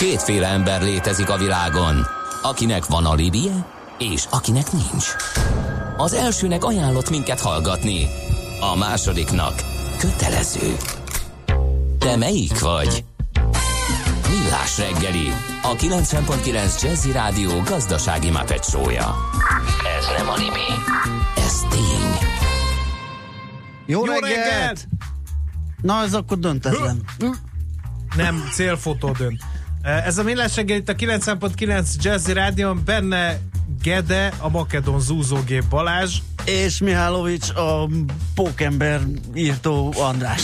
Kétféle ember létezik a világon, akinek van alibije, és akinek nincs. Az elsőnek ajánlott minket hallgatni, a másodiknak kötelező. Te melyik vagy? Millás reggeli, a 90.9 Jazzy Rádió gazdasági mapetsója. Ez nem animi, ez tény. Jó, Jó reggelt! reggelt! Na, ez akkor döntetlen. Nem, célfotó dönt. Ez a millás reggel itt a 9.9 Jazzy Rádion, benne Gede, a Makedon zúzógép Balázs. És Mihálovics a pókember írtó András.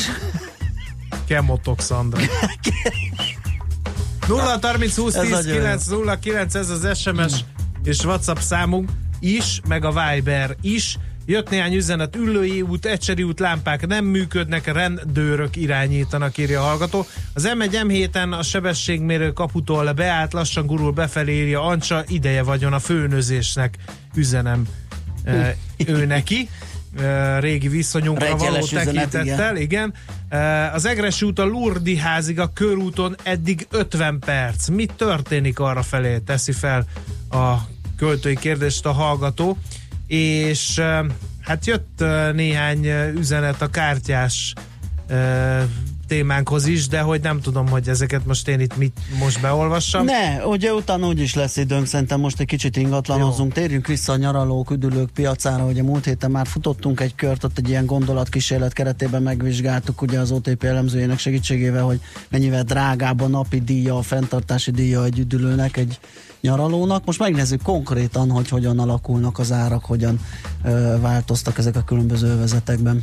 Kemotok Szandra. 0 30 20 Ez 10 nagyon 9 0 9 ez az SMS és WhatsApp számunk is, meg a Viber is. Jött néhány üzenet, Üllői út, Ecseri út lámpák nem működnek, rendőrök irányítanak, írja a hallgató. Az M1 M7-en a sebességmérő kaputól beállt, lassan gurul befelé, írja Ancsa, ideje vagyon a főnözésnek, üzenem e, ő neki e, régi viszonyunkra való Reggeles üzenet, tekintettel, igen. E, Az Egresi út a Lurdi házig a körúton eddig 50 perc. Mi történik arra felé? Teszi fel a költői kérdést a hallgató. És hát jött néhány üzenet a kártyás témánkhoz is, de hogy nem tudom, hogy ezeket most én itt mit most beolvassam. Ne, ugye utána úgy is lesz időnk, szerintem most egy kicsit ingatlanozunk. Térjünk vissza a nyaralók, üdülők piacára, ugye múlt héten már futottunk egy kört, ott egy ilyen gondolatkísérlet keretében megvizsgáltuk ugye az OTP elemzőjének segítségével, hogy mennyivel drágább a napi díja, a fenntartási díja egy üdülőnek, egy nyaralónak. Most megnézzük konkrétan, hogy hogyan alakulnak az árak, hogyan ö, változtak ezek a különböző övezetekben.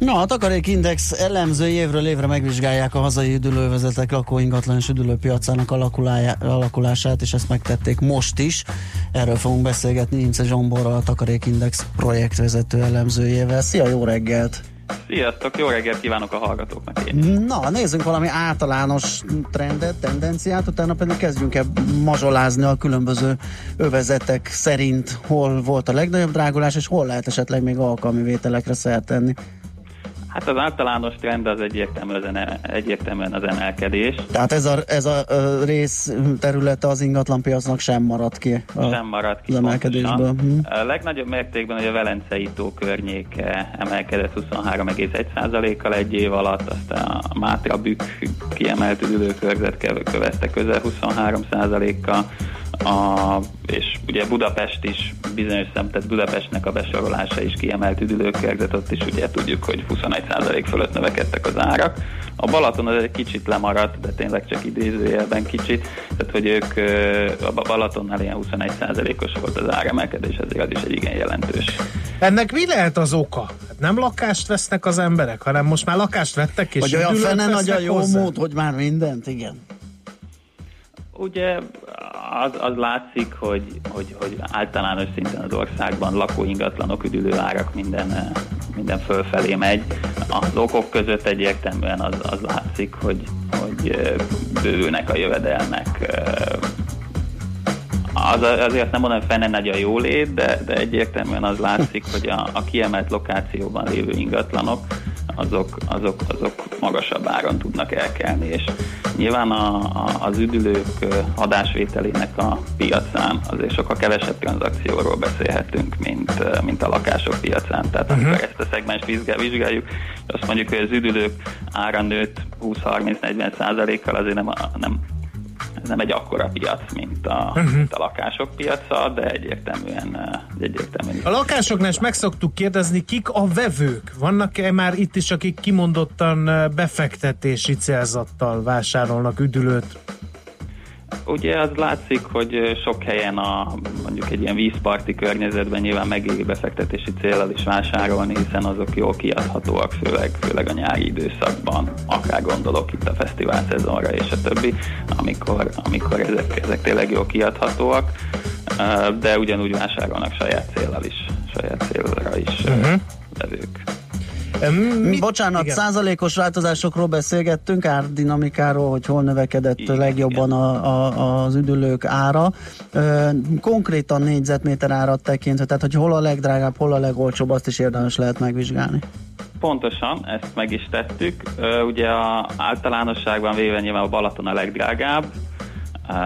Na, a Takarékindex elemzői évről évre megvizsgálják a hazai üdülővezetek lakóingatlan és üdülőpiacának alakulását, és ezt megtették most is. Erről fogunk beszélgetni Ince Zsomborral, a Takarékindex projektvezető elemzőjével. Szia, jó reggelt! Sziasztok, jó reggelt kívánok a hallgatóknak én. Na, nézzünk valami általános trendet, tendenciát, utána pedig kezdjünk el mazsolázni a különböző övezetek szerint, hol volt a legnagyobb drágulás, és hol lehet esetleg még alkalmi vételekre szert tenni. Hát az általános trend az egyértelműen az, ene- egyértelműen az emelkedés. Tehát ez a, ez a rész területe az ingatlanpiacnak sem maradt ki. A, sem maradt ki az emelkedésből. pontosan. Hm. A legnagyobb mértékben hogy a Velencei tó környéke emelkedett 23,1%-kal egy év alatt, aztán a Mátra Bükk kiemelt üdülőkörzet követte közel 23%-kal, a, és ugye Budapest is bizonyos szem, tehát Budapestnek a besorolása is kiemelt üdülőkörzet, ott is ugye tudjuk, hogy 21% fölött növekedtek az árak. A Balaton az egy kicsit lemaradt, de tényleg csak idézőjelben kicsit, tehát hogy ők a Balatonnál ilyen 21%-os volt az áremelkedés, ezért az is egy igen jelentős. Ennek mi lehet az oka? Hát nem lakást vesznek az emberek, hanem most már lakást vettek, és Vagy olyan fene nagy a jó mód, hogy már mindent, igen. Ugye az, az látszik, hogy, hogy, hogy általános szinten az országban lakóingatlanok, üdülő árak minden, minden fölfelé megy. Az okok között egyértelműen az, az látszik, hogy, hogy bővülnek a jövedelmek. Az, azért nem mondom, hogy fene nagy a jólét, de, de egyértelműen az látszik, hogy a, a kiemelt lokációban lévő ingatlanok azok, azok, azok magasabb áron tudnak elkelni, és nyilván a, a, az üdülők adásvételének a piacán azért sokkal kevesebb tranzakcióról beszélhetünk, mint, mint a lakások piacán. Tehát amikor ezt a szegmens vizsgáljuk, azt mondjuk, hogy az üdülők ára nőtt 20-30-40 százalékkal, azért nem, nem ez nem egy akkora piac, mint a, uh-huh. mint a lakások piaca, de egyértelműen, egyértelműen A lakásoknál is meg szoktuk kérdezni, kik a vevők? Vannak-e már itt is, akik kimondottan befektetési célzattal vásárolnak üdülőt? Ugye az látszik, hogy sok helyen a mondjuk egy ilyen vízparti környezetben nyilván megéri befektetési célral is vásárolni, hiszen azok jól kiadhatóak, főleg, főleg a nyári időszakban, akár gondolok itt a fesztivál szezonra és a többi, amikor, amikor ezek, ezek tényleg jól kiadhatóak, de ugyanúgy vásárolnak saját célral is, saját célra is uh-huh. vevők. Mit? Bocsánat, igen. százalékos változásokról beszélgettünk, árdinamikáról, hogy hol növekedett igen, legjobban a, a, az üdülők ára. Konkrétan négyzetméter árat tekintve, tehát hogy hol a legdrágább, hol a legolcsóbb, azt is érdemes lehet megvizsgálni. Pontosan, ezt meg is tettük. Ugye a általánosságban véve nyilván a Balaton a legdrágább,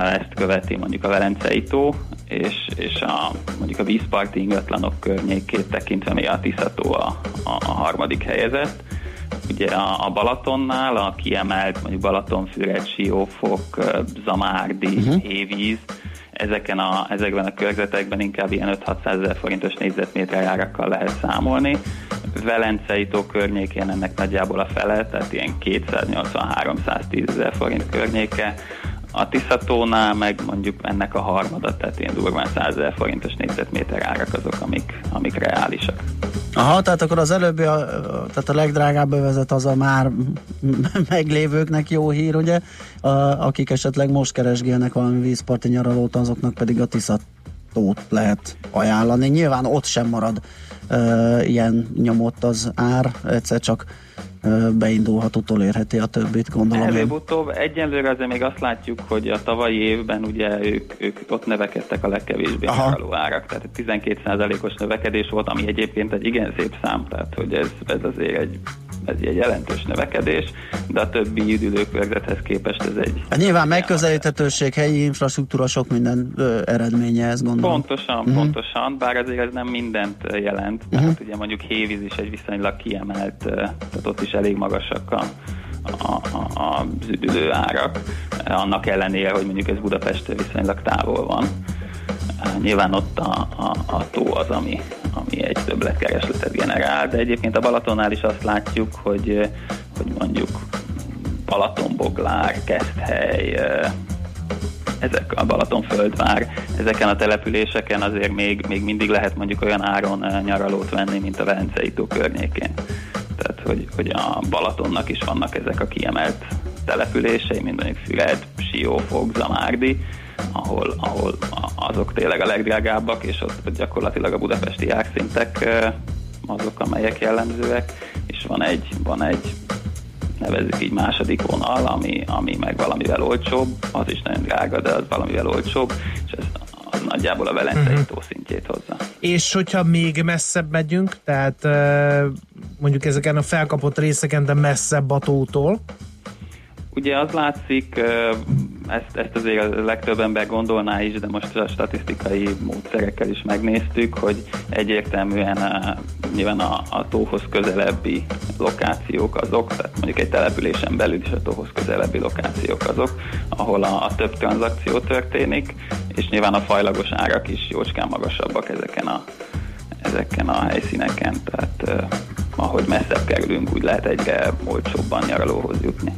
ezt követi mondjuk a Velencei tó, és, és a, mondjuk a vízparti ingatlanok környékét tekintve még a Tiszató a, a, a harmadik helyezett. Ugye a, a Balatonnál a kiemelt mondjuk Balatonfüred, Siófok, Zamárdi, uh-huh. Hévíz, ezeken a, ezekben a körzetekben inkább ilyen 5-600 ezer forintos négyzetméter árakkal lehet számolni. Velencei tó környékén ennek nagyjából a fele, tehát ilyen 280-310 ezer forint környéke. A Tiszatónál meg mondjuk ennek a harmada, tehát ilyen durván 100 ezer forintos négyzetméter árak azok, amik, amik reálisak. Aha, tehát akkor az előbbi, a, tehát a legdrágább övezet az a már meglévőknek jó hír, ugye? A, akik esetleg most keresgélnek valami vízparti nyaralót, azoknak pedig a Tiszatót lehet ajánlani. Nyilván ott sem marad uh, ilyen nyomott az ár, egyszer csak beindulhat, utolérheti a többit, gondolom. Előbb-utóbb egyenlőre azért még azt látjuk, hogy a tavalyi évben ugye ők, ők ott növekedtek a legkevésbé meghaló árak, tehát 12%-os növekedés volt, ami egyébként egy igen szép szám, tehát hogy ez, ez azért egy ez egy jelentős növekedés, de a többi üdülőkörzethez képest ez egy... Hát nyilván megközelíthetőség, helyi infrastruktúra, sok minden ö, eredménye, ez gondolom. Pontosan, uh-huh. pontosan, bár azért ez nem mindent jelent, uh-huh. tehát ugye mondjuk Hévíz is egy viszonylag kiemelt, tehát ott is elég magasak a, a, a, az üdülő árak, annak ellenére, hogy mondjuk ez Budapest viszonylag távol van. Nyilván ott a, a, a tó az, ami, ami egy többletkeresletet generál, de egyébként a Balatonnál is azt látjuk, hogy, hogy mondjuk Balatonboglár, Keszthely, ezek a Balatonföldvár, ezeken a településeken azért még, még mindig lehet mondjuk olyan áron nyaralót venni, mint a Velencei tó környékén. Tehát, hogy, hogy a Balatonnak is vannak ezek a kiemelt települései, mint mondjuk Füred, Siófok, Zamárdi, ahol, ahol azok tényleg a legdrágábbak, és ott, gyakorlatilag a budapesti árszintek azok, amelyek jellemzőek, és van egy, van egy nevezzük így második vonal, ami, ami meg valamivel olcsóbb, az is nagyon drága, de az valamivel olcsóbb, és ez az nagyjából a Velencei uh-huh. tó szintjét hozza. És hogyha még messzebb megyünk, tehát mondjuk ezeken a felkapott részeken, de messzebb a tótól, Ugye az látszik, ezt, ezt azért a legtöbb ember gondolná is, de most a statisztikai módszerekkel is megnéztük, hogy egyértelműen nyilván a, a tóhoz közelebbi lokációk azok, tehát mondjuk egy településen belül is a tóhoz közelebbi lokációk azok, ahol a, a több tranzakció történik, és nyilván a fajlagos árak is jócskán magasabbak ezeken a, ezeken a helyszíneken, tehát ahogy messzebb kerülünk, úgy lehet egyre olcsóbban nyaralóhoz jutni.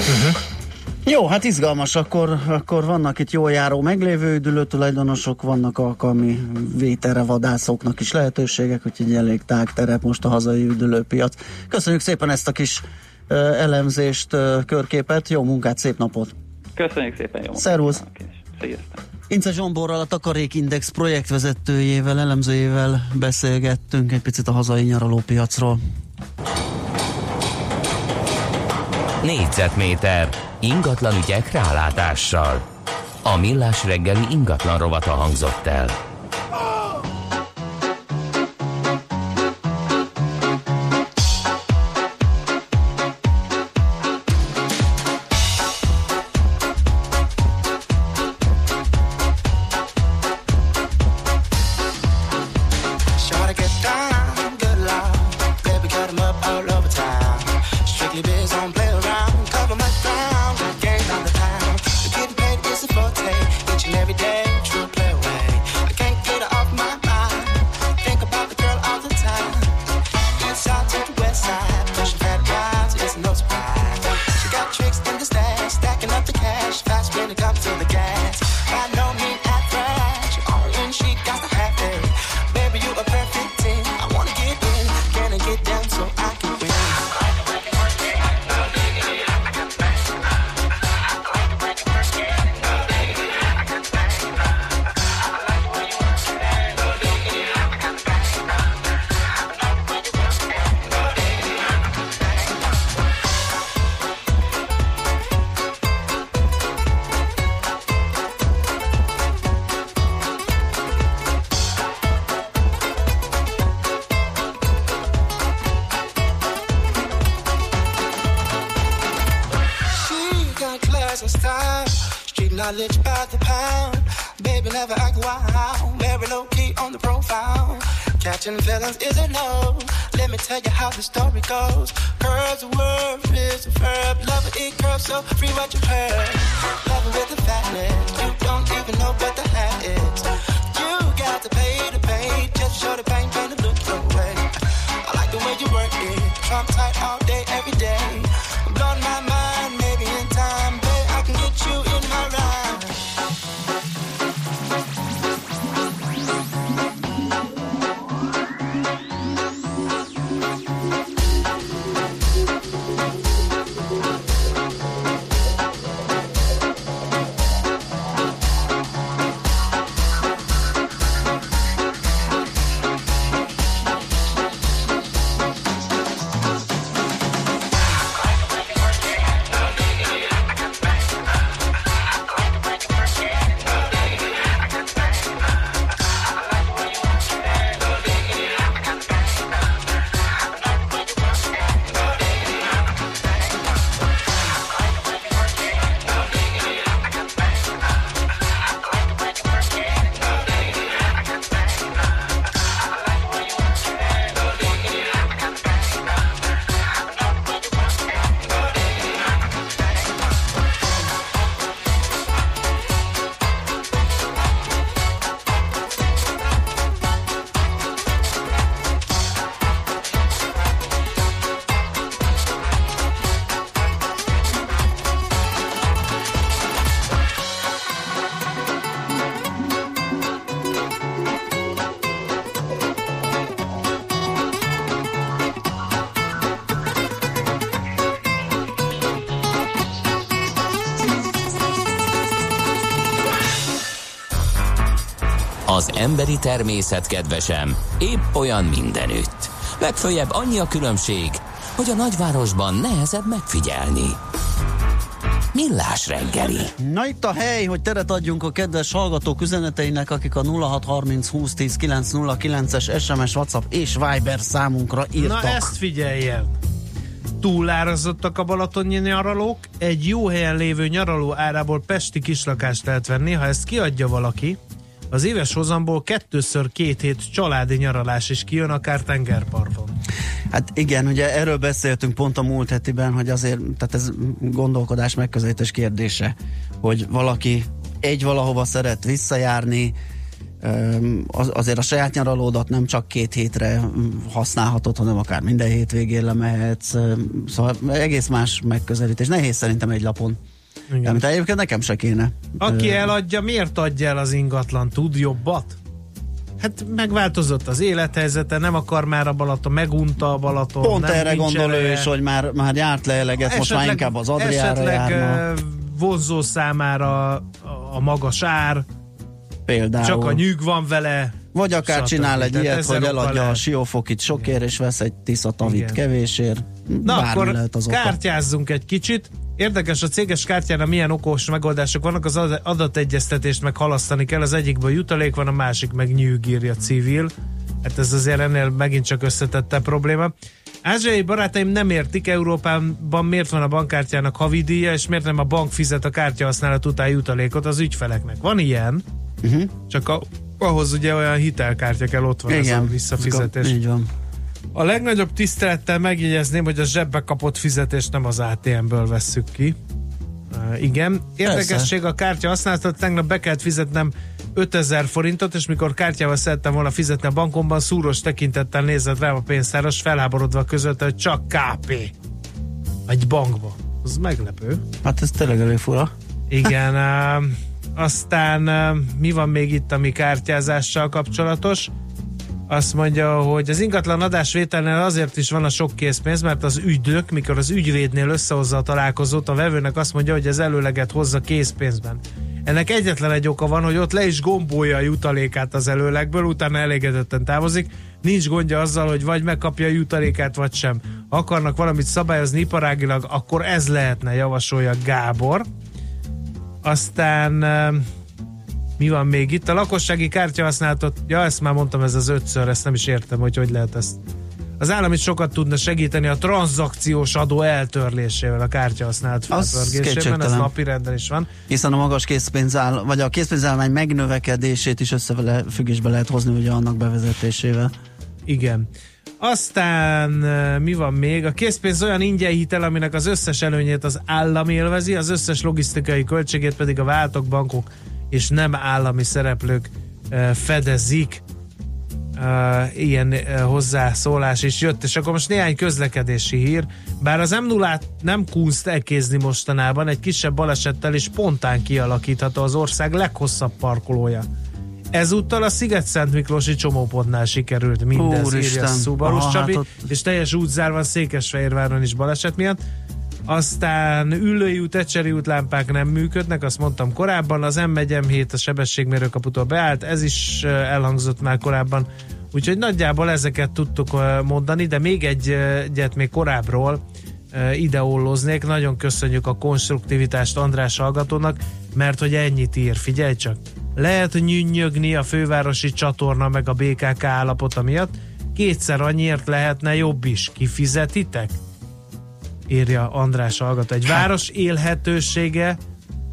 Uh-huh. Jó, hát izgalmas, akkor, akkor vannak itt jól járó meglévő üdülő tulajdonosok, vannak alkalmi vételre vadászoknak is lehetőségek, úgyhogy elég tág terep most a hazai üdülőpiac. Köszönjük szépen ezt a kis uh, elemzést, uh, körképet, jó munkát, szép napot! Köszönjük szépen, jó Szervusz! Sziasztok! Ince Zsomborral, a Takarékindex projektvezetőjével, elemzőjével beszélgettünk egy picit a hazai nyaralópiacról. Négyzetméter ingatlan ügyek rálátással. A millás reggeli ingatlan rovata hangzott el. Catching is a no. Let me tell you how the story goes. Curves a word, is a verb. Love it, it curves so free what you heard. Emberi természet kedvesem épp olyan mindenütt. Legfőjebb annyi a különbség, hogy a nagyvárosban nehezebb megfigyelni. Millás reggeli. Na itt a hely, hogy teret adjunk a kedves hallgatók üzeneteinek, akik a 0630 2010 909-es SMS, WhatsApp és Viber számunkra írtak. Na ezt figyeljen! Túlárazottak a balatoni nyaralók, egy jó helyen lévő nyaraló árából pesti kislakást lehet venni, ha ezt kiadja valaki, az éves hozamból kettőször két hét családi nyaralás is kijön, akár tengerparton. Hát igen, ugye erről beszéltünk pont a múlt hetiben, hogy azért, tehát ez gondolkodás megközelítés kérdése, hogy valaki egy valahova szeret visszajárni, azért a saját nyaralódat nem csak két hétre használhatod, hanem akár minden hétvégén lemehetsz, szóval egész más megközelítés. Nehéz szerintem egy lapon. Igen. Amit egyébként nekem se kéne. Aki eladja, miért adja el az ingatlan? Tud jobbat? Hát megváltozott az élethelyzete, nem akar már a Balaton, megunta a Balaton. Pont nem, erre gondol ő ereje. is, hogy már, már járt le eleget, most már inkább az Adriára esetleg járna. vonzó számára a, magas ár, Például. csak a nyűg van vele. Vagy akár stb. csinál egy ilyet, hogy eladja a siófokit sokért, és vesz egy tiszatavit kevésért. Na Bármi akkor lehet az kártyázzunk egy kicsit. Érdekes, a céges kártyánál milyen okos megoldások vannak, az ad- adategyeztetést meg halasztani kell, az egyikben jutalék van, a másik meg nyűgírja civil. Hát ez azért ennél megint csak összetette probléma. Ázsiai barátaim nem értik Európában miért van a bankkártyának havidíja, és miért nem a bank fizet a kártya használat után jutalékot az ügyfeleknek. Van ilyen, Uh-huh. csak a, ahhoz ugye olyan hitelkártya kell, ott van ez a Igen, visszafizetés. Így van. A legnagyobb tisztelettel megjegyezném, hogy a zsebbe kapott fizetést nem az ATM-ből vesszük ki. Uh, igen. Érdekesség a kártya használatot, tegnap be kellett fizetnem 5000 forintot, és mikor kártyával szerettem volna fizetni a bankomban, szúros tekintettel nézett rám a pénztáros, felháborodva között, hogy csak KP. Egy bankba. Az meglepő. Hát ez tényleg elég fura. Igen, uh, aztán uh, mi van még itt, ami kártyázással kapcsolatos? Azt mondja, hogy az ingatlan adásvételnél azért is van a sok készpénz, mert az ügynök, mikor az ügyvédnél összehozza a találkozót, a vevőnek azt mondja, hogy az előleget hozza készpénzben. Ennek egyetlen egy oka van, hogy ott le is gombolja a jutalékát az előlegből, utána elégedetten távozik. Nincs gondja azzal, hogy vagy megkapja a jutalékát, vagy sem. Akarnak valamit szabályozni iparágilag, akkor ez lehetne, javasolja Gábor. Aztán eh, mi van még itt? A lakossági kártya használatot, ja ezt már mondtam, ez az ötször, ezt nem is értem, hogy hogy lehet ezt. Az állam is sokat tudna segíteni a tranzakciós adó eltörlésével a kártyahasználat felpörgésében, ez napi renden is van. Hiszen a magas készpénzáll, vagy a készpénzállomány megnövekedését is összefüggésbe lehet hozni ugye annak bevezetésével. Igen. Aztán mi van még? A készpénz olyan ingyen hitel, aminek az összes előnyét az állam élvezi, az összes logisztikai költségét pedig a váltok, bankok és nem állami szereplők fedezik. Ilyen hozzászólás is jött, és akkor most néhány közlekedési hír. Bár az m 0 nem kunst elkézni mostanában, egy kisebb balesettel is spontán kialakítható az ország leghosszabb parkolója. Ezúttal a Sziget-Szent Miklósi csomópontnál sikerült mindez, Úristen. írja Szubarus Aha, Csabi, hát ott... és teljes útzár van Székesfehérváron is baleset miatt. Aztán ülői út, ecseri út lámpák nem működnek, azt mondtam korábban, az m 1 7 a sebességmérőkaputól beállt, ez is elhangzott már korábban, úgyhogy nagyjából ezeket tudtuk mondani, de még egy, egyet még korábbról ideolloznék, nagyon köszönjük a konstruktivitást András hallgatónak, mert hogy ennyit ír, figyelj csak! lehet nyűnyögni a fővárosi csatorna meg a BKK állapota miatt, kétszer annyiért lehetne jobb is. Kifizetitek? Írja András hallgató. Egy város élhetősége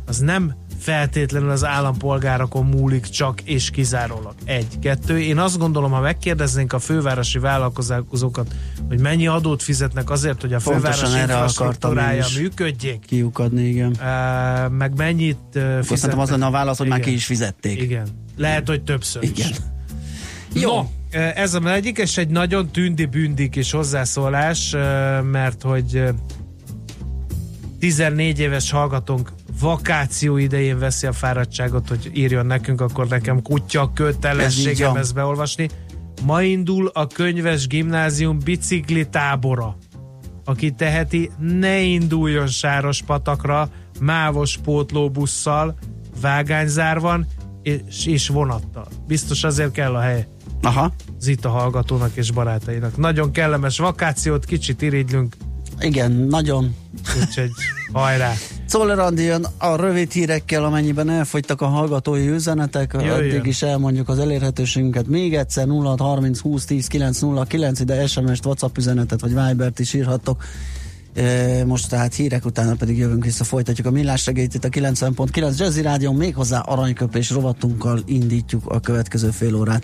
az nem feltétlenül az állampolgárokon múlik csak és kizárólag. Egy, kettő. Én azt gondolom, ha megkérdeznénk a fővárosi vállalkozókat, hogy mennyi adót fizetnek azért, hogy a fővárosi infrastruktúrája működjék. Kiukadni, igen. Uh, meg mennyit uh, fizetnek. Szerintem az lenne a válasz, hogy igen. már ki is fizették. Igen. Lehet, hogy többször igen. is. Jó. No, ez a egyik, és egy nagyon tündi-bündik is hozzászólás, mert hogy 14 éves hallgatónk vakáció idején veszi a fáradtságot, hogy írjon nekünk, akkor nekem kutya kötelességem ezt beolvasni. Ma indul a könyves gimnázium bicikli tábora. Aki teheti, ne induljon sáros patakra, mávos pótlóbusszal, vágányzár van, és, és vonattal. Biztos azért kell a hely. Aha. Zita hallgatónak és barátainak. Nagyon kellemes vakációt, kicsit irigylünk. Igen, nagyon. Úgyhogy hajrá! Szóval Andi jön a rövid hírekkel, amennyiben elfogytak a hallgatói üzenetek, Jöjjön. addig is elmondjuk az elérhetőségünket. Még egyszer 0 30 20 10 9 0 9 ide SMS-t, WhatsApp üzenetet vagy Vibert is írhattok. E, most tehát hírek utána pedig jövünk vissza, folytatjuk a millás segélyt itt a 90.9 Jazzy Rádió, méghozzá aranyköpés rovatunkkal indítjuk a következő fél órát.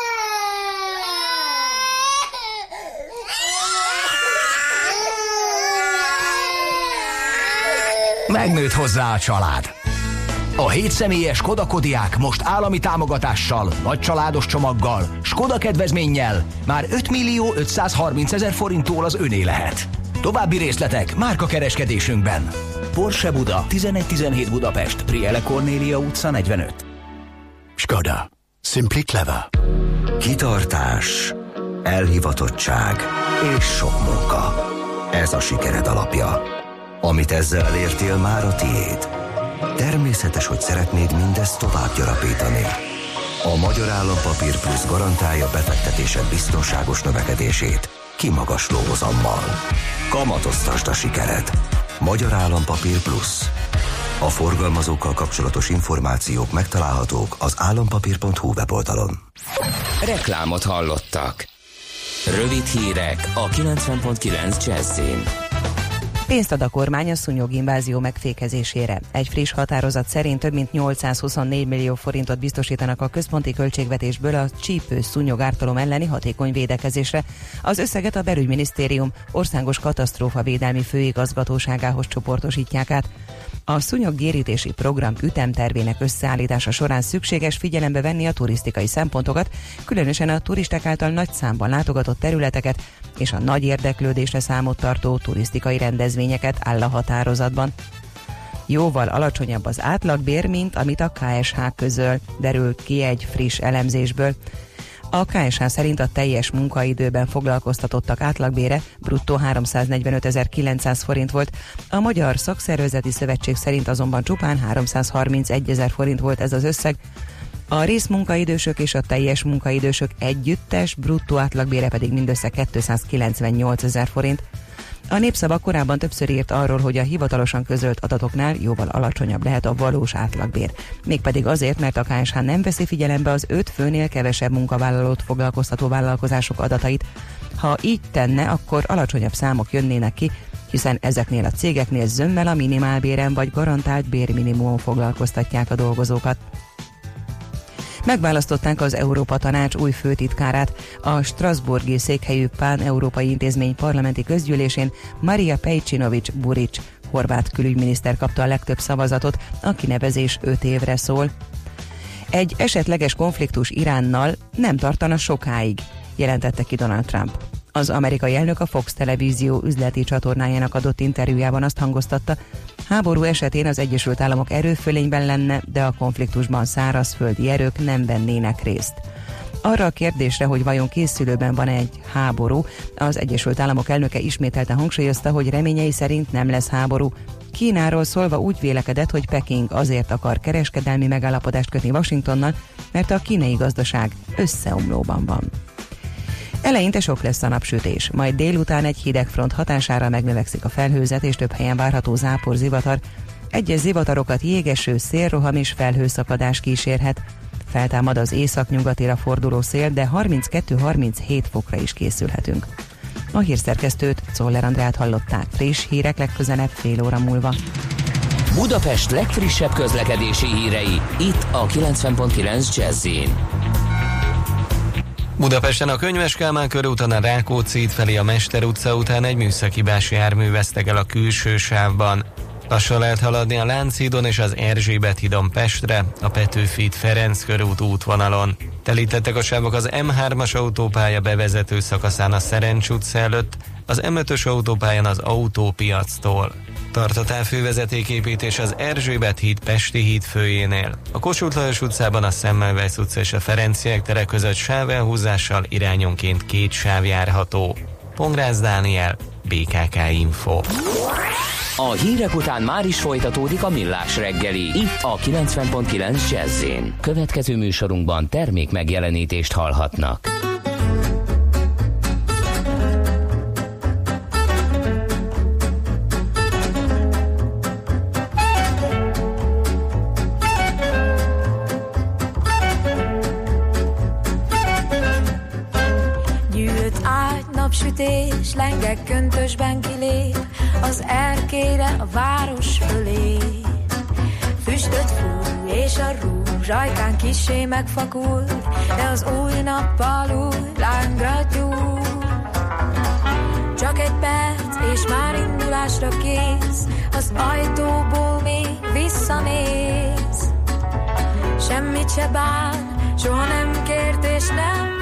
Megnőtt hozzá a család. A 7 személyes Skoda Kodiák most állami támogatással, nagy családos csomaggal, Skoda kedvezménnyel már 5 millió 530 ezer forinttól az öné lehet. További részletek márka kereskedésünkben. Porsche Buda, 1117 Budapest, Priele Cornélia utca 45. Skoda. Simply clever. Kitartás, elhivatottság és sok munka. Ez a sikered alapja. Amit ezzel elértél, már a tiéd. Természetes, hogy szeretnéd mindezt tovább gyarapítani. A Magyar Állampapír Plusz garantálja befektetésed biztonságos növekedését, kimagasló hozammal. Kamatoztasd a sikered. Magyar Állampapír Plusz. A forgalmazókkal kapcsolatos információk megtalálhatók az állampapír.hu weboldalon. Reklámot hallottak. Rövid hírek a 90.9 Jazzin. Pénzt ad a kormány a szúnyoginvázió megfékezésére. Egy friss határozat szerint több mint 824 millió forintot biztosítanak a központi költségvetésből a csípő szúnyogártalom elleni hatékony védekezésre. Az összeget a belügyminisztérium országos katasztrófa védelmi főigazgatóságához csoportosítják át. A szúnyoggérítési program ütemtervének összeállítása során szükséges figyelembe venni a turisztikai szempontokat, különösen a turisták által nagy számban látogatott területeket és a nagy érdeklődésre számot tartó turisztikai rendezvényeket áll a határozatban. Jóval alacsonyabb az átlagbér, mint amit a KSH közöl, derül ki egy friss elemzésből. A KSH szerint a teljes munkaidőben foglalkoztatottak átlagbére bruttó 345.900 forint volt, a Magyar Szakszervezeti Szövetség szerint azonban csupán 331 ezer forint volt ez az összeg, a részmunkaidősök és a teljes munkaidősök együttes bruttó átlagbére pedig mindössze 298 ezer forint. A népszava korábban többször írt arról, hogy a hivatalosan közölt adatoknál jóval alacsonyabb lehet a valós átlagbér. Mégpedig azért, mert a KSH nem veszi figyelembe az öt főnél kevesebb munkavállalót foglalkoztató vállalkozások adatait. Ha így tenne, akkor alacsonyabb számok jönnének ki, hiszen ezeknél a cégeknél zömmel a minimálbéren vagy garantált bérminimumon foglalkoztatják a dolgozókat. Megválasztották az Európa Tanács új főtitkárát. A Strasburgi székhelyű Pán-Európai Intézmény parlamenti közgyűlésén Maria Pejcsinovics Buric horvát külügyminiszter kapta a legtöbb szavazatot, a kinevezés 5 évre szól. Egy esetleges konfliktus Iránnal nem tartana sokáig, jelentette ki Donald Trump. Az amerikai elnök a Fox televízió üzleti csatornájának adott interjújában azt hangoztatta, háború esetén az Egyesült Államok erőfölényben lenne, de a konfliktusban szárazföldi erők nem vennének részt. Arra a kérdésre, hogy vajon készülőben van egy háború, az Egyesült Államok elnöke ismételte hangsúlyozta, hogy reményei szerint nem lesz háború. Kínáról szólva úgy vélekedett, hogy Peking azért akar kereskedelmi megállapodást kötni Washingtonnal, mert a kínai gazdaság összeomlóban van. Eleinte sok lesz a napsütés, majd délután egy hideg front hatására megnövekszik a felhőzet, és több helyen várható zápor zivatar. Egyes zivatarokat jégeső, szélroham és felhőszakadás kísérhet. Feltámad az északnyugatira forduló szél, de 32-37 fokra is készülhetünk. A hírszerkesztőt, Czoller Andrát hallották. Friss hírek legközelebb fél óra múlva. Budapest legfrissebb közlekedési hírei, itt a 90.9 jazz Budapesten a Könyves Kálmán körúton a Rákóczi felé a Mester utca után egy műszakibási jármű veszteg el a külső sávban. Lassan lehet haladni a Lánchídon és az Erzsébet hídon Pestre, a Petőfit Ferenc körút útvonalon. Telítettek a sávok az M3-as autópálya bevezető szakaszán a Szerencs utca előtt, az M5-ös autópályán az autópiactól. Tart a távfővezetéképítés az Erzsébet híd Pesti híd főjénél. A Kossuth Lajos utcában a Semmelweis utca és a Ferenciek tere között sávelhúzással irányonként két sáv járható. Pongrász Dániel, BKK Info. A hírek után már is folytatódik a millás reggeli, itt a 90.9 jazz Következő műsorunkban termék megjelenítést hallhatnak. Köntösben kilép, az erkére a város fölé. Füstöt fúj, és a rúzs ajkán kisé megfakul, de az új nappal új lángra gyúl. Csak egy perc, és már indulásra kész, az ajtóból még visszanéz. Semmit se bán, soha nem kért és nem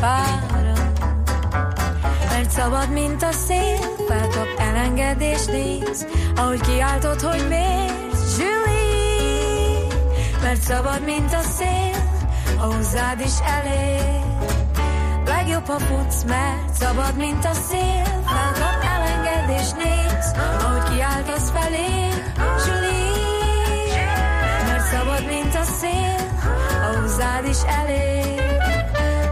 pára. Mert szabad, mint a szél, felkap elengedés néz, ahogy kiáltott, hogy miért, Julie. Mert szabad, mint a szél, a hozzád is elér. Legjobb, ha futsz, mert szabad, mint a szél, felkap elengedés néz, ahogy kiáltasz felé, Julie. Mert szabad, mint a szél, a hozzád is elér.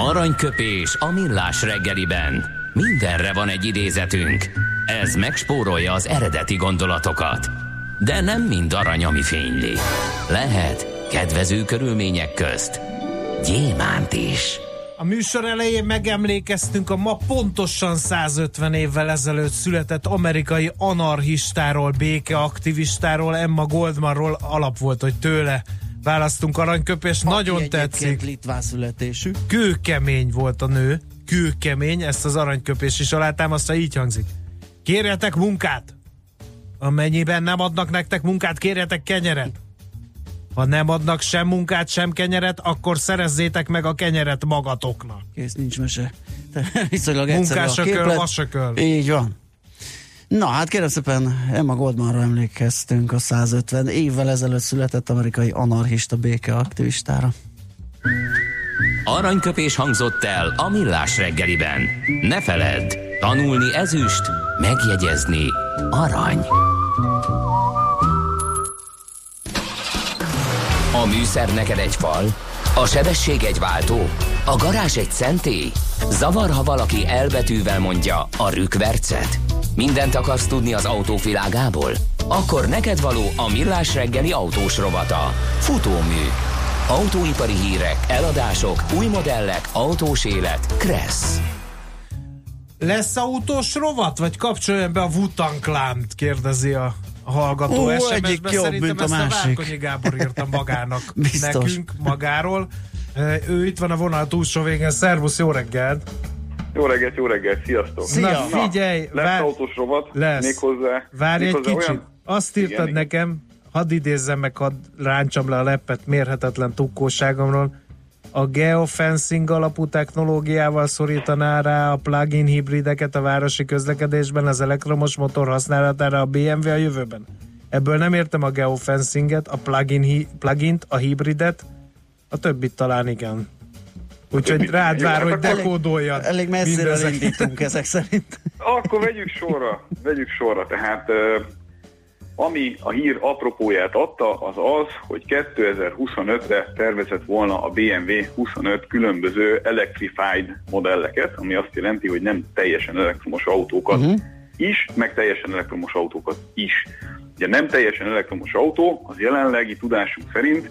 Aranyköpés a millás reggeliben. Mindenre van egy idézetünk. Ez megspórolja az eredeti gondolatokat. De nem mind arany, ami fényli. Lehet kedvező körülmények közt gyémánt is. A műsor elején megemlékeztünk a ma pontosan 150 évvel ezelőtt született amerikai anarchistáról, békeaktivistáról, Emma Goldmanról alap volt, hogy tőle választunk aranyköpés, Aki nagyon tetszik. litván születésű. Kőkemény volt a nő, kőkemény, ezt az aranyköpés is alátámasztja, így hangzik. Kérjetek munkát! Amennyiben nem adnak nektek munkát, kérjetek kenyeret! Ha nem adnak sem munkát, sem kenyeret, akkor szerezzétek meg a kenyeret magatoknak. Kész, nincs mese. Viszonylag egyszerű Munkásököl, vasököl. Így van. Na, hát kérem szépen, Emma Goldmanra emlékeztünk a 150 évvel ezelőtt született amerikai anarchista békeaktivistára. Aranyköpés hangzott el a millás reggeliben. Ne feledd, tanulni ezüst, megjegyezni arany. A műszer neked egy fal, a sebesség egy váltó, a garázs egy szentély. Zavar, ha valaki elbetűvel mondja a rükvercet. Mindent akarsz tudni az autóvilágából? Akkor neked való a millás reggeli autós rovata. Futómű. Autóipari hírek, eladások, új modellek, autós élet. Kressz. Lesz autós rovat, vagy kapcsoljon be a Wutan Clan-t, kérdezi a hallgató Ó, SMS-ben. egyik jobb, Szerintem mint a ezt másik. a Várkonyi Gábor írta magának, nekünk, magáról. Ő itt van a vonal túlsó végén. Szervusz, jó reggelt! Jó reggelt, jó reggelt, sziasztok! Szia! Na, figyelj, lesz vár- autós rovat, Lesz. méghozzá... Várj egy méghozzá kicsit. Olyan... Azt írtad Igen, nekem, hadd idézzem meg, hadd ráncsam le a leppet mérhetetlen tukkóságomról. A geofencing alapú technológiával szorítaná rá a plug-in hibrideket a városi közlekedésben az elektromos motor használatára a BMW a jövőben. Ebből nem értem a geofencinget, a plug-in plug-int, a hibridet, a többit talán igen. Úgyhogy rád vár, hogy dekódolja. Elég messzire mindezek. indítunk ezek szerint. Akkor vegyük sorra, vegyük sorra. Tehát ami a hír apropóját adta, az az, hogy 2025-re tervezett volna a BMW 25 különböző electrified modelleket, ami azt jelenti, hogy nem teljesen elektromos autókat uh-huh. is, meg teljesen elektromos autókat is. Ugye nem teljesen elektromos autó, az jelenlegi tudásunk szerint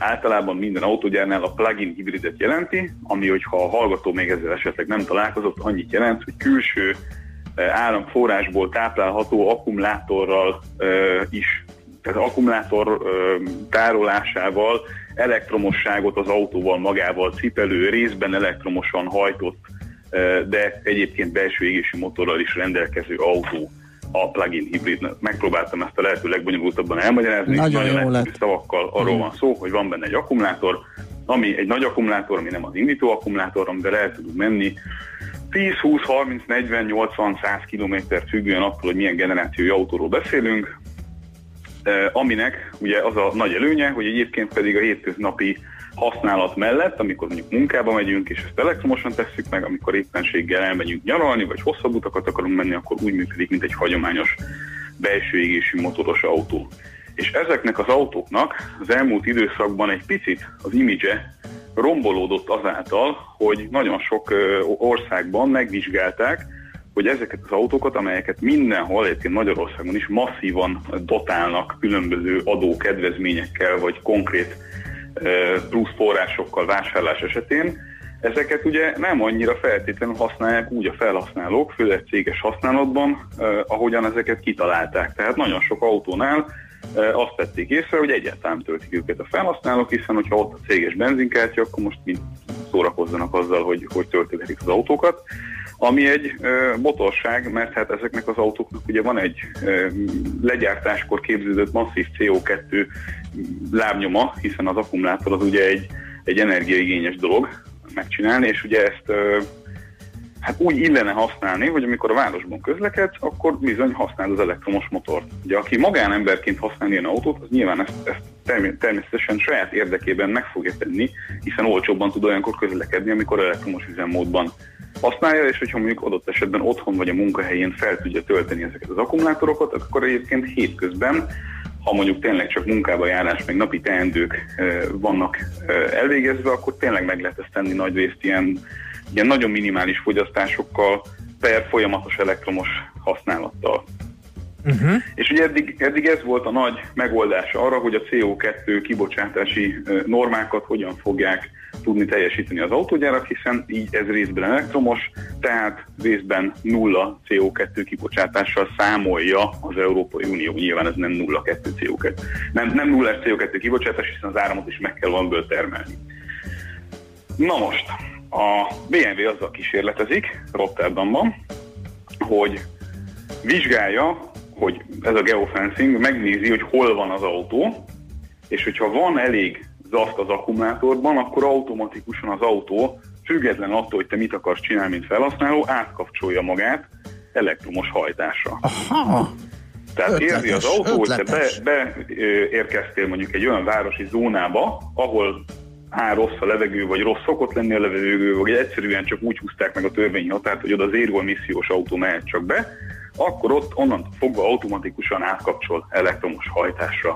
általában minden autógyárnál a plug-in hibridet jelenti, ami, hogyha a hallgató még ezzel esetleg nem találkozott, annyit jelent, hogy külső eh, áramforrásból táplálható akkumulátorral eh, is, tehát akkumulátor eh, tárolásával elektromosságot az autóval magával cipelő, részben elektromosan hajtott, de egyébként belső égési motorral is rendelkező autó a plug-in hibrid. Megpróbáltam ezt a lehető legbonyolultabban elmagyarázni. Nagyon jó egyszerű lett. szavakkal arról van szó, hogy van benne egy akkumulátor, ami egy nagy akkumulátor, ami nem az indító akkumulátor, amivel el tudunk menni 10, 20, 30, 40, 80, 100 km függően attól, hogy milyen generációi autóról beszélünk. aminek ugye az a nagy előnye, hogy egyébként pedig a hétköznapi használat mellett, amikor mondjuk munkába megyünk, és ezt elektromosan tesszük meg, amikor éppenséggel elmegyünk nyaralni, vagy hosszabb utakat akarunk menni, akkor úgy működik, mint egy hagyományos belső égésű motoros autó. És ezeknek az autóknak az elmúlt időszakban egy picit az imidzse rombolódott azáltal, hogy nagyon sok országban megvizsgálták, hogy ezeket az autókat, amelyeket mindenhol, egyébként Magyarországon is masszívan dotálnak különböző adókedvezményekkel, vagy konkrét plusz forrásokkal vásárlás esetén, ezeket ugye nem annyira feltétlenül használják úgy a felhasználók, főleg céges használatban, ahogyan ezeket kitalálták. Tehát nagyon sok autónál azt tették észre, hogy egyáltalán töltik őket a felhasználók, hiszen hogyha ott a céges benzinkártya, akkor most mind szórakozzanak azzal, hogy, hogy töltögetik az autókat. Ami egy ö, mert hát ezeknek az autóknak ugye van egy legyártáskor képződött masszív CO2 lábnyoma, hiszen az akkumulátor az ugye egy, egy energiaigényes dolog megcsinálni, és ugye ezt hát úgy illene használni, hogy amikor a városban közlekedsz, akkor bizony használd az elektromos motort. Ugye aki magánemberként használ ilyen autót, az nyilván ezt, ezt természetesen saját érdekében meg fogja tenni, hiszen olcsóbban tud olyankor közlekedni, amikor elektromos üzemmódban használja, és hogyha mondjuk adott esetben otthon vagy a munkahelyén fel tudja tölteni ezeket az akkumulátorokat, akkor egyébként hétközben, ha mondjuk tényleg csak munkába járás, meg napi teendők vannak elvégezve, akkor tényleg meg lehet ezt tenni nagy részt ilyen, ilyen nagyon minimális fogyasztásokkal, per folyamatos elektromos használattal. Uh-huh. És ugye eddig, eddig ez volt a nagy megoldás arra, hogy a CO2 kibocsátási normákat hogyan fogják tudni teljesíteni az autógyárak, hiszen így ez részben elektromos, tehát részben nulla CO2 kibocsátással számolja az Európai Unió. Nyilván ez nem nulla 2 CO2. Nem, nem nulla CO2 kibocsátás, hiszen az áramot is meg kell valamiből termelni. Na most, a BMW azzal kísérletezik Rotterdamban, hogy vizsgálja, hogy ez a geofencing megnézi, hogy hol van az autó, és hogyha van elég zaszt az akkumulátorban, akkor automatikusan az autó, független attól, hogy te mit akarsz csinálni, mint felhasználó, átkapcsolja magát elektromos hajtásra. Aha. Tehát Ötletes, érzi az autó, hogy te beérkeztél be, mondjuk egy olyan városi zónába, ahol á, rossz a levegő, vagy rossz szokott lenni a levegő, vagy egyszerűen csak úgy húzták meg a törvényi határt, hogy oda zéró emissziós autó mehet csak be, akkor ott onnantól fogva automatikusan átkapcsol elektromos hajtásra.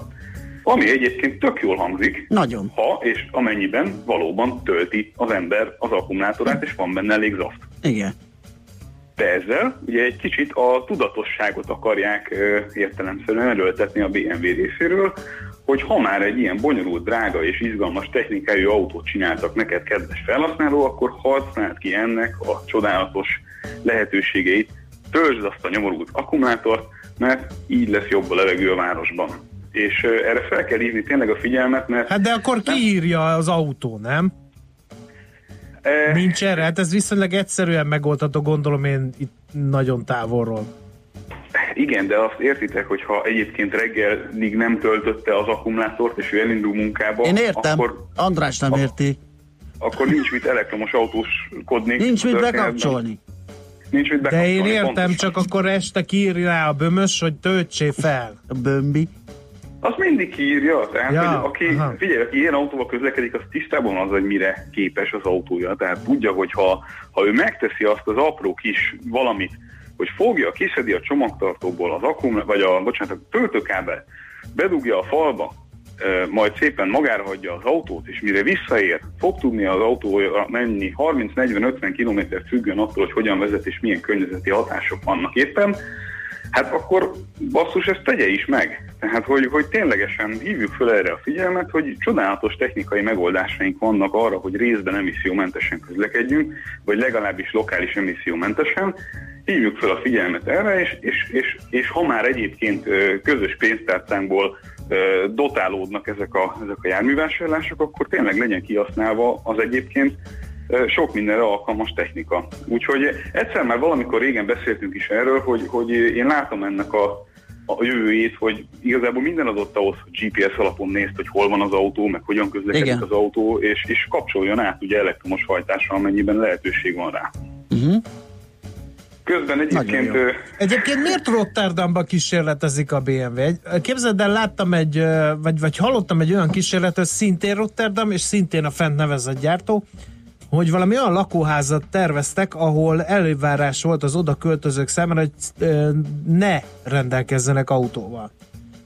Ami egyébként tök jól hangzik, Nagyon. ha és amennyiben valóban tölti az ember az akkumulátorát, és van benne elég zaft. Igen. De ezzel ugye egy kicsit a tudatosságot akarják ö, értelemszerűen erőltetni a BMW részéről, hogy ha már egy ilyen bonyolult, drága és izgalmas technikájú autót csináltak neked, kedves felhasználó, akkor használd ki ennek a csodálatos lehetőségeit, töltsd azt a nyomorult akkumulátort, mert így lesz jobb a levegő a városban. És erre fel kell hívni tényleg a figyelmet, mert Hát de akkor kiírja az autó, nem? Nincs erre, hát ez viszonylag egyszerűen megoldható, gondolom én itt nagyon távolról. Igen, de azt értitek, hogy ha egyébként reggelig nem töltötte az akkumulátort, és ő elindul munkába, Én értem, akkor, András nem érti. akkor nincs mit elektromos autóskodni. Nincs mit bekapcsolni. Nincs mit De bekapcsolni. én értem, pontosan. csak akkor este kiírja rá a bömös, hogy töltsé fel. A bömbi. Azt mindig kiírja, tehát Ja, hogy aki, aha. figyelj, aki ilyen autóval közlekedik, az tisztában az, hogy mire képes az autója. Tehát tudja, hogy ha, ha ő megteszi azt az apró kis valamit, hogy fogja, kiszedi a csomagtartóból az akkum, vagy a, bocsánat, a töltőkábelt, bedugja a falba, majd szépen magára hagyja az autót, és mire visszaér, fog tudni az autóra menni 30-40-50 km függően attól, hogy hogyan vezet és milyen környezeti hatások vannak éppen, hát akkor basszus, ezt tegye is meg. Tehát, hogy, hogy ténylegesen hívjuk föl erre a figyelmet, hogy csodálatos technikai megoldásaink vannak arra, hogy részben emissziómentesen közlekedjünk, vagy legalábbis lokális emissziómentesen. Hívjuk fel a figyelmet erre, és, és, és, és ha már egyébként közös pénztárcánkból dotálódnak ezek a, ezek a járművásárlások, akkor tényleg legyen kihasználva az egyébként sok mindenre alkalmas technika. Úgyhogy egyszer már valamikor régen beszéltünk is erről, hogy, hogy én látom ennek a, a jövőjét, hogy igazából minden adott ahhoz, hogy GPS alapon nézd, hogy hol van az autó, meg hogyan közlekedik Igen. az autó, és, és kapcsoljon át ugye elektromos hajtásra, amennyiben lehetőség van rá. Uh-huh. Közben egyébként... ö, Egyébként miért Rotterdamba kísérletezik a BMW? Képzeld el, láttam egy, vagy, vagy hallottam egy olyan kísérletet, szintén Rotterdam, és szintén a fent nevezett gyártó, hogy valami olyan lakóházat terveztek, ahol elővárás volt az oda költözők számára, hogy ne rendelkezzenek autóval.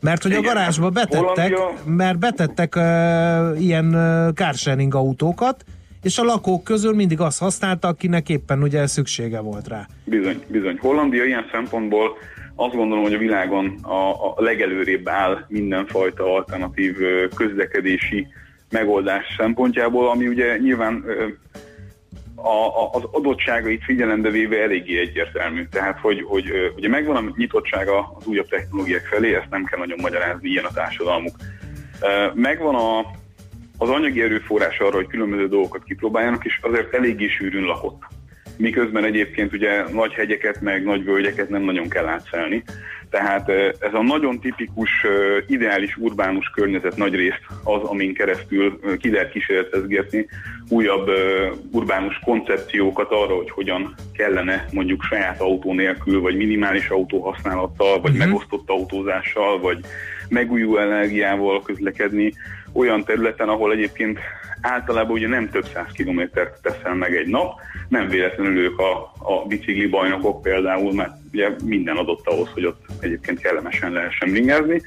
Mert hogy a Igen, garázsba hát betettek, Hollandia- mert betettek uh, ilyen uh, carsharing autókat, és a lakók közül mindig azt használta, akinek éppen ugye szüksége volt rá. Bizony, bizony. Hollandia ilyen szempontból azt gondolom, hogy a világon a, a legelőrébb áll mindenfajta alternatív közlekedési megoldás szempontjából, ami ugye nyilván a, a, az adottságait figyelembe véve eléggé egyértelmű. Tehát, hogy, hogy ugye megvan a nyitottsága az újabb technológiák felé, ezt nem kell nagyon magyarázni, ilyen a társadalmuk. Megvan a, az anyagi erőforrás arra, hogy különböző dolgokat kipróbáljanak, és azért eléggé sűrűn lakott. Miközben egyébként ugye nagy hegyeket, meg nagy völgyeket nem nagyon kell átszelni. Tehát ez a nagyon tipikus, ideális urbánus környezet nagy részt az, amin keresztül ki lehet kísérletezgetni újabb urbánus koncepciókat arra, hogy hogyan kellene mondjuk saját autó nélkül, vagy minimális autóhasználattal, vagy megosztott autózással, vagy megújuló energiával közlekedni olyan területen, ahol egyébként általában ugye nem több száz kilométert teszel meg egy nap, nem véletlenül ők a, a bicikli bajnokok például, mert ugye minden adott ahhoz, hogy ott egyébként kellemesen lehessen ringázni.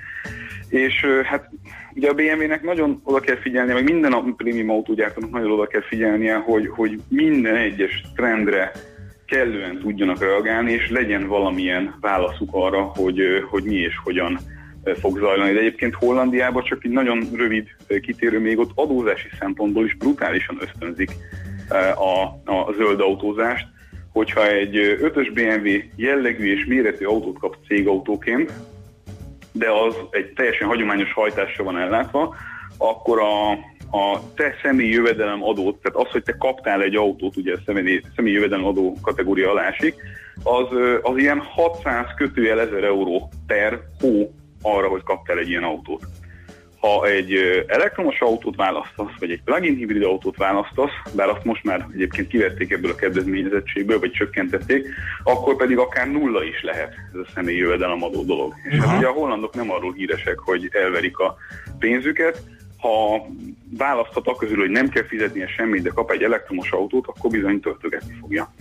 És hát ugye a BMW-nek nagyon oda kell figyelnie, meg minden a prémium autógyártónak nagyon oda kell figyelnie, hogy, hogy minden egyes trendre kellően tudjanak reagálni, és legyen valamilyen válaszuk arra, hogy, hogy mi és hogyan fog zajlani. De egyébként Hollandiában csak egy nagyon rövid kitérő, még ott adózási szempontból is brutálisan ösztönzik a, a zöld autózást, hogyha egy ö, ötös BMW jellegű és méretű autót kap cégautóként, de az egy teljesen hagyományos hajtással van ellátva, akkor a, a te személyi jövedelem adót, tehát az, hogy te kaptál egy autót, ugye személyi, személyi jövedelem adó kategória alá esik, az, az ilyen 600 kötőjel 1000 euró per hó arra, hogy kaptál egy ilyen autót. Ha egy elektromos autót választasz, vagy egy plug-in hibrid autót választasz, bár azt most már egyébként kivették ebből a kedvezményezettségből, vagy csökkentették, akkor pedig akár nulla is lehet ez a személyi jövedelemadó dolog. És hát ugye a hollandok nem arról híresek, hogy elverik a pénzüket, ha választhat a közül, hogy nem kell fizetnie semmit, de kap egy elektromos autót, akkor bizony töltögetni fogja.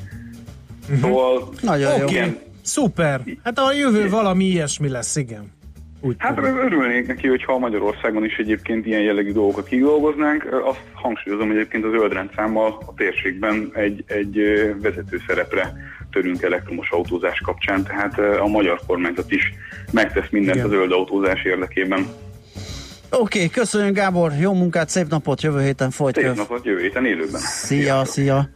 Szóval Nagyon jó. Oké, ilyen szuper. Hát a jövő valami ilyesmi lesz, igen. Úgy Hát tudom. örülnék neki, hogyha Magyarországon is egyébként ilyen jellegű dolgokat kidolgoznánk. Azt hangsúlyozom, hogy egyébként az öldrendszámmal a térségben egy, egy vezető szerepre törünk elektromos autózás kapcsán, tehát a magyar kormányzat is megtesz mindent Igen. a zöld autózás érdekében. Oké, okay, köszönjük Gábor, jó munkát, szép napot, jövő héten Szép folytatjuk. napot, jövő héten élőben. Szia, szia.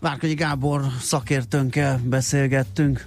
Várkonyi Gábor szakértőnkkel beszélgettünk.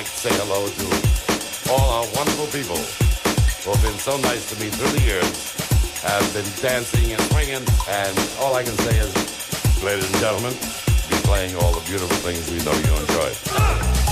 Like to say hello to all our wonderful people who have been so nice to me through the years, have been dancing and swinging, and all I can say is, ladies and gentlemen, be playing all the beautiful things we know you enjoy.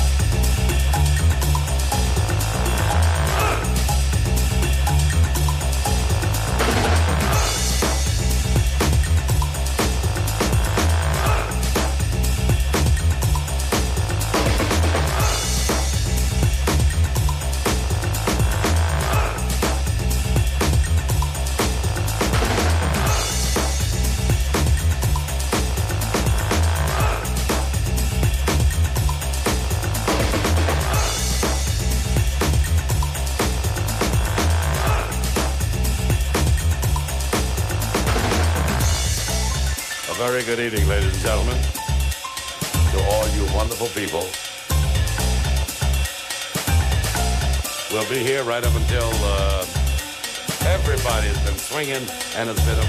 Good evening, ladies and gentlemen, to all you wonderful people. We'll be here right up until uh, everybody's been swinging and it's been a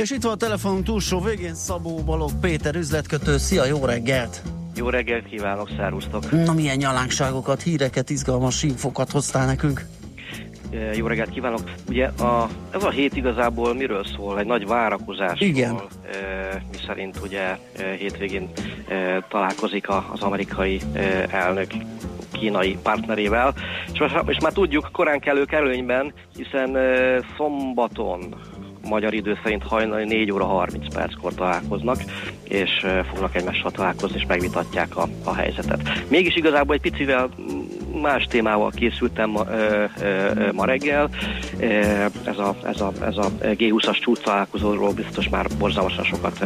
És itt van a telefonunk túlsó végén Szabó Balog Péter üzletkötő. Szia, jó reggelt! Jó reggelt kívánok, szárusztok! Na milyen nyalánkságokat, híreket, izgalmas infokat hoztál nekünk? Jó reggelt kívánok! Ugye a, ez a hét igazából miről szól? Egy nagy várakozásról. Igen. E, mi szerint ugye e, hétvégén e, találkozik a, az amerikai e, elnök kínai partnerével, és, és már tudjuk korán kellő előnyben, hiszen e, szombaton magyar idő szerint hajnali 4 óra 30 perckor találkoznak, és fognak egymással találkozni, és megvitatják a, a helyzetet. Mégis igazából egy picivel más témával készültem ma, ö, ö, ma reggel. Ez a, ez a, ez a G20-as csúcs találkozóról biztos már borzalmasan sokat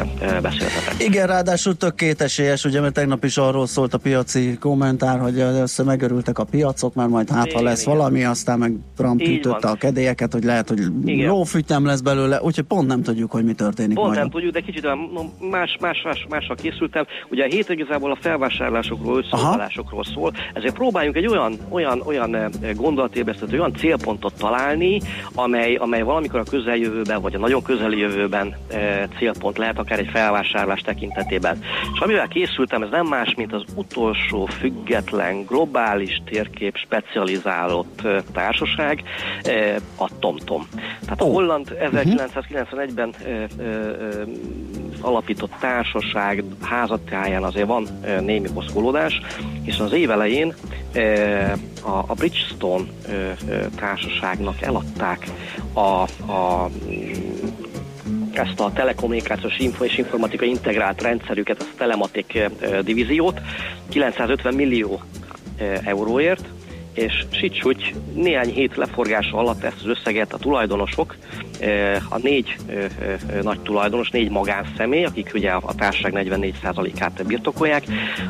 beszéltetek. Igen, ráadásul tök kétesélyes, ugye, mert tegnap is arról szólt a piaci kommentár, hogy össze megörültek a piacok, mert majd hát, ha lesz igen. valami, aztán meg Trump ütötte a kedélyeket, hogy lehet, hogy Igen. lófűtem lesz belőle, úgyhogy pont nem tudjuk, hogy mi történik Pont majd. nem tudjuk, de kicsit más, más, más, mással készültem. Ugye a hét igazából a felvásárlásokról, összeolválásokról szól, ezért próbáljunk egy olyan, olyan, olyan eh, gondolatébresztő, olyan célpontot találni, amely, amely valamikor a közeljövőben, vagy a nagyon közeli jövőben e, célpont lehet, akár egy felvásárlás tekintetében. És amivel készültem, ez nem más, mint az utolsó független, globális térkép specializálott eh, társaság, a TomTom. Tehát a holland 1991-ben ö, ö, ö, alapított társaság házatáján azért van ö, némi mozgolódás, hiszen az év elején ö, a, a Bridgestone társaságnak eladták a, a ezt a telekommunikációs info és informatikai integrált rendszerüket, ezt a Telematic ö, divíziót 950 millió euróért, és sicsúgy néhány hét leforgása alatt ezt az összeget a tulajdonosok, eh, a négy eh, eh, nagy tulajdonos, négy magánszemély, akik ugye a társaság 44%-át birtokolják,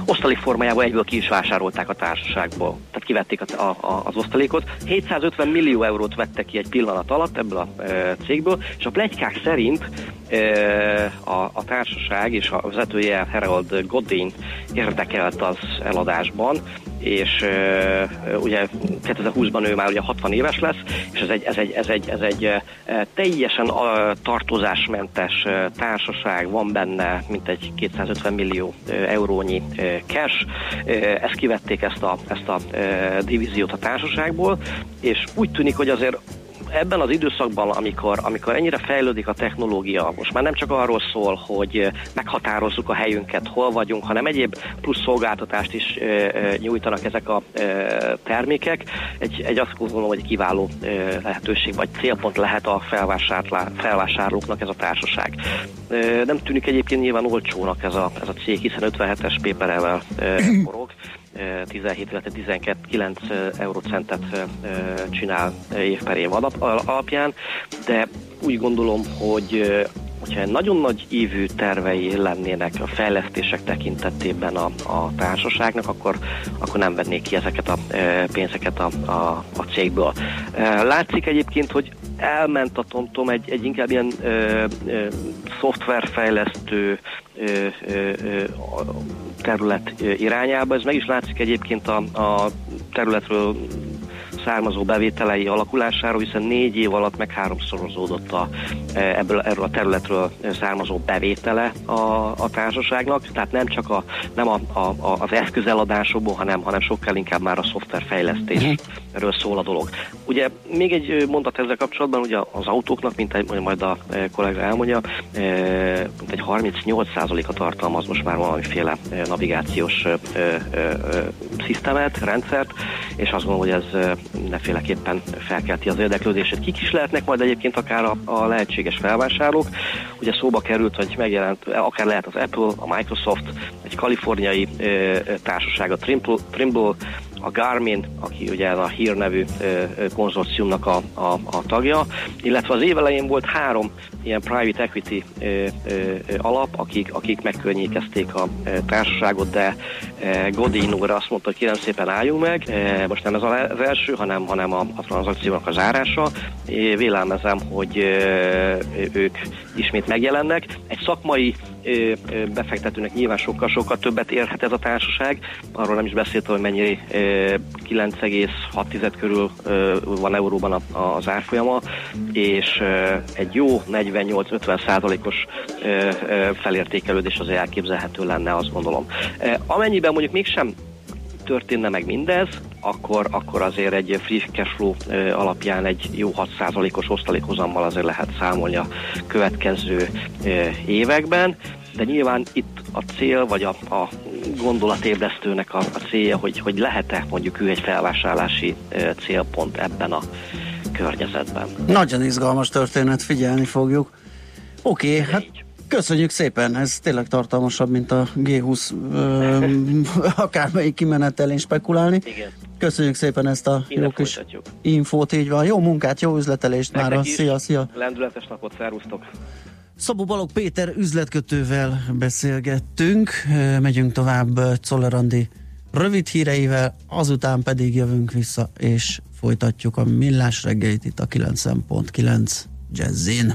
osztalék formájában egyből ki is vásárolták a társaságból. Tehát kivették a, a, az osztalékot. 750 millió eurót vettek ki egy pillanat alatt ebből a cégből, és a plegykák szerint a, a társaság és a vezetője Harold Godin érdekelt az eladásban, és e, ugye 2020-ban ő már ugye 60 éves lesz, és ez egy, ez egy, ez egy, ez egy teljesen a, tartozásmentes e, társaság, van benne mintegy 250 millió e, eurónyi e, cash, e, ezt kivették ezt a, ezt a e, divíziót a társaságból, és úgy tűnik, hogy azért ebben az időszakban, amikor, amikor ennyire fejlődik a technológia, most már nem csak arról szól, hogy meghatározzuk a helyünket, hol vagyunk, hanem egyéb plusz szolgáltatást is e, e, nyújtanak ezek a termékek. Egy, egy azt gondolom, hogy egy kiváló lehetőség, vagy célpont lehet a felvásárlóknak ez a társaság. Nem tűnik egyébként nyilván olcsónak ez a, ez a cég, hiszen 57-es péperevel forog. 17, illetve 12, 9 eurocentet csinál év per év alap, alapján, de úgy gondolom, hogy hogyha nagyon nagy ívű tervei lennének a fejlesztések tekintetében a, a társaságnak, akkor, akkor nem vennék ki ezeket a pénzeket a, a, a cégből. Látszik egyébként, hogy elment a TomTom egy, egy inkább ilyen ö, ö, szoftverfejlesztő ö, ö, terület irányába. Ez meg is látszik egyébként a, a területről származó bevételei alakulásáról, hiszen négy év alatt meg háromszorozódott a, ebből, erről a területről származó bevétele a, a társaságnak, tehát nem csak a, nem a, a, az eszközeladásokból, hanem, hanem sokkal inkább már a szoftverfejlesztésről szól a dolog. Ugye még egy mondat ezzel kapcsolatban, ugye az autóknak, mint egy, majd a kollega elmondja, mint egy 38%-a tartalmaz most már valamiféle navigációs szisztemet, rendszert, és azt gondolom, hogy ez mindenféleképpen felkelti az érdeklődését. Kik is lehetnek majd egyébként akár a, a lehetséges felvásárlók. Ugye szóba került, hogy megjelent, akár lehet az Apple, a Microsoft, egy kaliforniai ö, társaság, a Trimble, Trimble a Garmin, aki ugye a hírnevű konzorciumnak a, a, a tagja, illetve az évelején volt három ilyen private equity ö, ö, alap, akik, akik megkörnyékezték a társaságot, de Godin úr azt mondta, hogy kérem szépen álljunk meg, most nem ez az első, hanem, hanem a, a tranzakciónak a zárása. Vélelmezem, hogy ők ismét megjelennek. Egy szakmai befektetőnek nyilván sokkal-sokkal többet érhet ez a társaság. Arról nem is beszéltem, hogy mennyi 9,6 körül van euróban az árfolyama, és egy jó 48-50 százalékos felértékelődés azért elképzelhető lenne, azt gondolom. Amennyiben mondjuk mégsem történne meg mindez, akkor, akkor azért egy free cash flow alapján egy jó 6%-os osztalékhozammal azért lehet számolni a következő években, de nyilván itt a cél, vagy a, a gondolatébresztőnek a, a célja, hogy, hogy lehet-e mondjuk ő egy felvásárlási célpont ebben a környezetben. Nagyon izgalmas történet, figyelni fogjuk. Oké, okay, hát Köszönjük szépen, ez tényleg tartalmasabb, mint a G20 ö, akármelyik kimenetelén spekulálni. Igen. Köszönjük szépen ezt a Innen jó kis infót, így van. Jó munkát, jó üzletelést már. Szia, szia. Lendületes napot, szervusztok. Szabó Balog Péter üzletkötővel beszélgettünk, megyünk tovább Czollerandi rövid híreivel, azután pedig jövünk vissza, és folytatjuk a millás reggelit itt a 9.9 Jazzin.